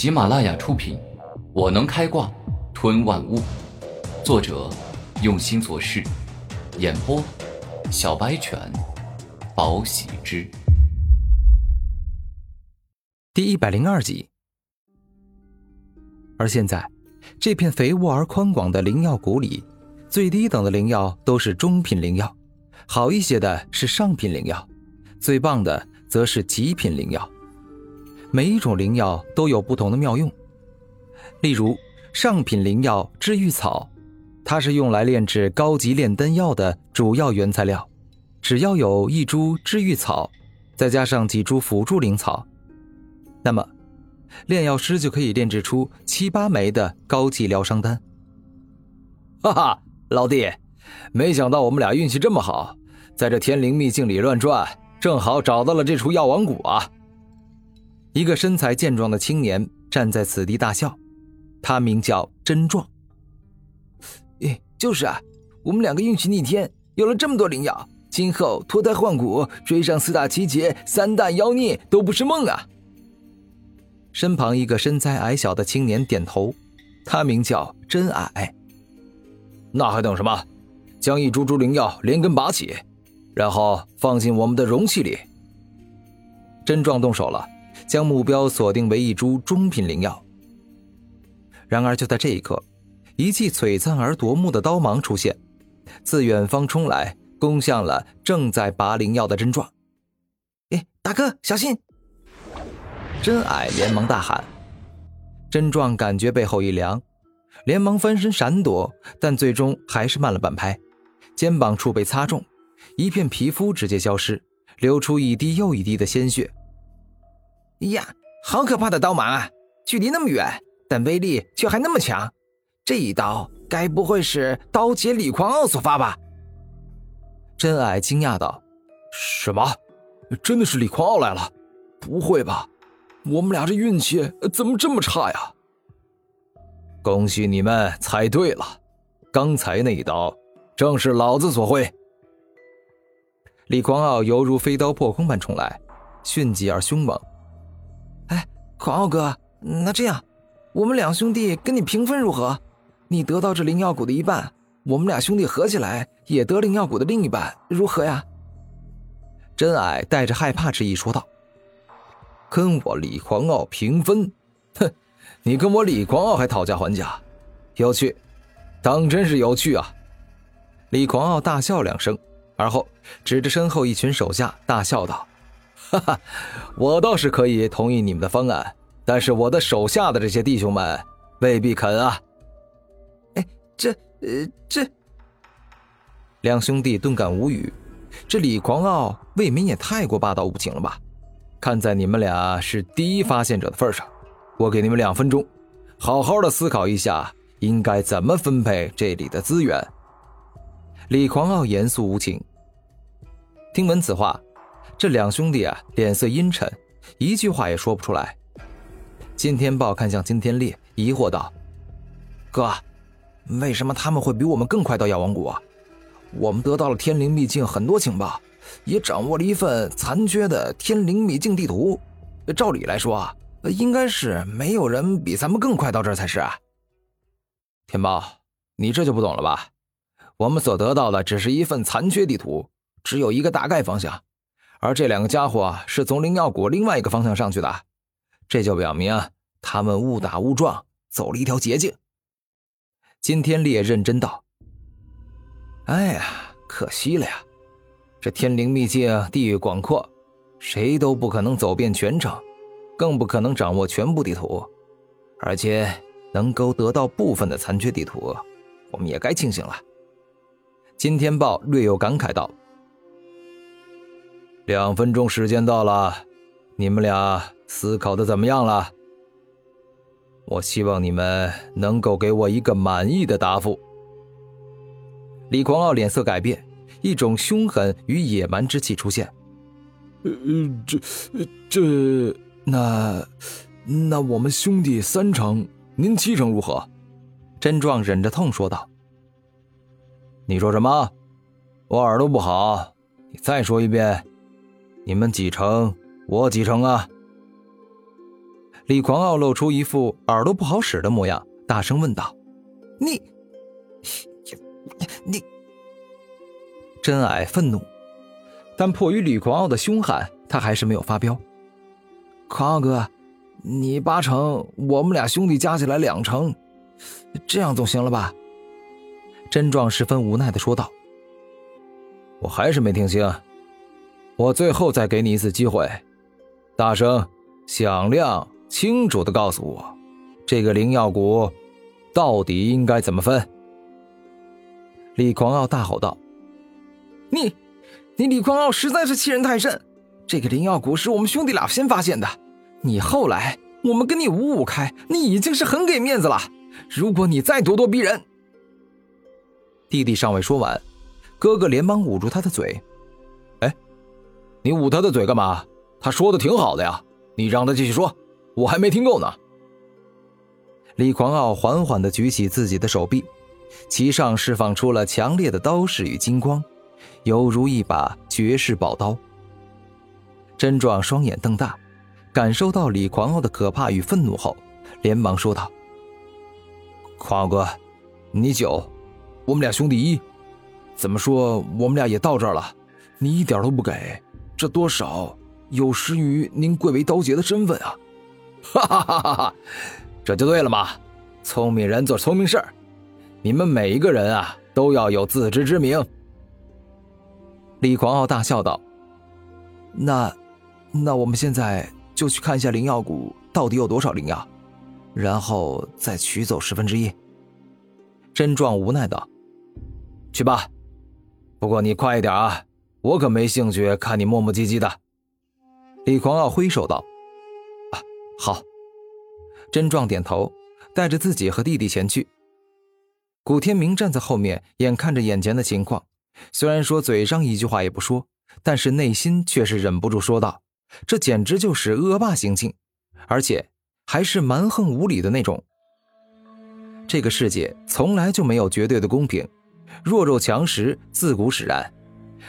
喜马拉雅出品，《我能开挂吞万物》，作者用心做事，演播小白犬，宝喜之，第一百零二集。而现在，这片肥沃而宽广的灵药谷里，最低等的灵药都是中品灵药，好一些的是上品灵药，最棒的则是极品灵药。每一种灵药都有不同的妙用，例如上品灵药治愈草，它是用来炼制高级炼丹药的主要原材料。只要有一株治愈草，再加上几株辅助灵草，那么炼药师就可以炼制出七八枚的高级疗伤丹。哈哈，老弟，没想到我们俩运气这么好，在这天灵秘境里乱转，正好找到了这处药王谷啊！一个身材健壮的青年站在此地大笑，他名叫真壮。哎，就是啊，我们两个运气逆天，有了这么多灵药，今后脱胎换骨，追上四大奇杰、三大妖孽都不是梦啊！身旁一个身材矮小的青年点头，他名叫真矮。那还等什么？将一株株灵药连根拔起，然后放进我们的容器里。真壮动手了。将目标锁定为一株中品灵药。然而，就在这一刻，一记璀璨而夺目的刀芒出现，自远方冲来，攻向了正在拔灵药的真壮。哎，大哥，小心！真矮连忙大喊。真壮感觉背后一凉，连忙翻身闪躲，但最终还是慢了半拍，肩膀处被擦中，一片皮肤直接消失，流出一滴又一滴的鲜血。呀，好可怕的刀芒啊！距离那么远，但威力却还那么强。这一刀该不会是刀姐李狂傲所发吧？真矮惊讶道：“什么？真的是李狂傲来了？不会吧？我们俩这运气怎么这么差呀？”恭喜你们猜对了，刚才那一刀正是老子所会。李狂傲犹如飞刀破空般冲来，迅疾而凶猛。狂傲哥，那这样，我们两兄弟跟你平分如何？你得到这灵药谷的一半，我们俩兄弟合起来也得灵药谷的另一半，如何呀？真矮带着害怕之意说道：“跟我李狂傲平分？哼，你跟我李狂傲还讨价还价，有趣，当真是有趣啊！”李狂傲大笑两声，而后指着身后一群手下大笑道。哈哈，我倒是可以同意你们的方案，但是我的手下的这些弟兄们未必肯啊。哎，这……呃，这……两兄弟顿感无语，这李狂傲未免也太过霸道无情了吧？看在你们俩是第一发现者的份上，我给你们两分钟，好好的思考一下应该怎么分配这里的资源。李狂傲严肃无情，听闻此话。这两兄弟啊，脸色阴沉，一句话也说不出来。金天豹看向金天烈，疑惑道：“哥，为什么他们会比我们更快到药王谷？我们得到了天灵秘境很多情报，也掌握了一份残缺的天灵秘境地图。照理来说，应该是没有人比咱们更快到这儿才是啊。”天豹，你这就不懂了吧？我们所得到的只是一份残缺地图，只有一个大概方向。而这两个家伙是从灵药谷另外一个方向上去的，这就表明他们误打误撞走了一条捷径。金天烈认真道：“哎呀，可惜了呀！这天灵秘境地域广阔，谁都不可能走遍全程，更不可能掌握全部地图。而且能够得到部分的残缺地图，我们也该庆幸了。”金天豹略有感慨道。两分钟时间到了，你们俩思考的怎么样了？我希望你们能够给我一个满意的答复。李狂傲脸色改变，一种凶狠与野蛮之气出现。呃，这，这，那，那我们兄弟三成，您七成如何？真壮忍着痛说道。你说什么？我耳朵不好，你再说一遍。你们几成？我几成啊？李狂傲露出一副耳朵不好使的模样，大声问道：“你，你……”真矮愤怒，但迫于李狂傲的凶悍，他还是没有发飙。狂傲哥，你八成，我们俩兄弟加起来两成，这样总行了吧？真壮十分无奈的说道：“我还是没听清，我最后再给你一次机会，大声、响亮。”清楚的告诉我，这个灵药谷到底应该怎么分？李狂傲大吼道：“你，你李狂傲实在是欺人太甚！这个灵药谷是我们兄弟俩先发现的，你后来我们跟你五五开，你已经是很给面子了。如果你再咄咄逼人……”弟弟尚未说完，哥哥连忙捂住他的嘴：“，你捂他的嘴干嘛？他说的挺好的呀，你让他继续说。”我还没听够呢。李狂傲缓缓地举起自己的手臂，其上释放出了强烈的刀势与金光，犹如一把绝世宝刀。真壮双眼瞪大，感受到李狂傲的可怕与愤怒后，连忙说道：“狂傲哥，你九，我们俩兄弟一，怎么说我们俩也到这儿了，你一点都不给，这多少有失于您贵为刀杰的身份啊！”哈哈哈哈哈，这就对了嘛！聪明人做聪明事儿，你们每一个人啊，都要有自知之明。李狂傲大笑道：“那，那我们现在就去看一下灵药谷到底有多少灵药，然后再取走十分之一。”真壮无奈道：“去吧，不过你快一点啊，我可没兴趣看你磨磨唧唧的。”李狂傲挥手道。好，真壮点头，带着自己和弟弟前去。古天明站在后面，眼看着眼前的情况，虽然说嘴上一句话也不说，但是内心却是忍不住说道：“这简直就是恶霸行径，而且还是蛮横无理的那种。这个世界从来就没有绝对的公平，弱肉强食自古使然。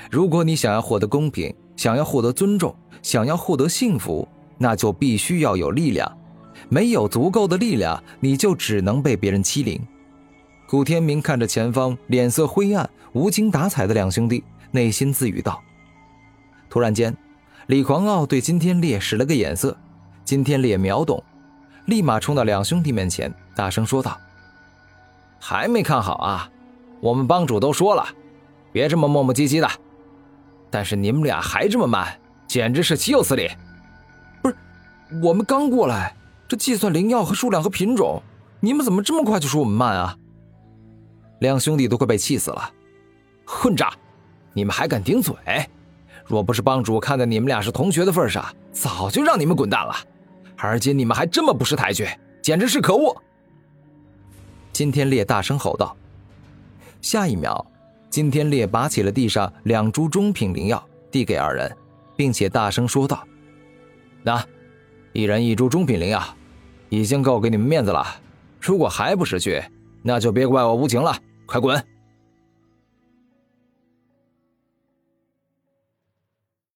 如果你想要获得公平，想要获得尊重，想要获得幸福。”那就必须要有力量，没有足够的力量，你就只能被别人欺凌。古天明看着前方脸色灰暗、无精打采的两兄弟，内心自语道。突然间，李狂傲对金天烈使了个眼色，金天烈秒懂，立马冲到两兄弟面前，大声说道：“还没看好啊？我们帮主都说了，别这么磨磨唧唧的。但是你们俩还这么慢，简直是岂有此理！”不是我们刚过来，这计算灵药和数量和品种，你们怎么这么快就说我们慢啊？两兄弟都快被气死了！混账！你们还敢顶嘴？若不是帮主看在你们俩是同学的份上，早就让你们滚蛋了。而今你们还这么不识抬举，简直是可恶！金天烈大声吼道。下一秒，金天烈拔起了地上两株中品灵药，递给二人，并且大声说道：“那。”一人一株中品灵药，已经够给你们面子了。如果还不识趣，那就别怪我无情了。快滚！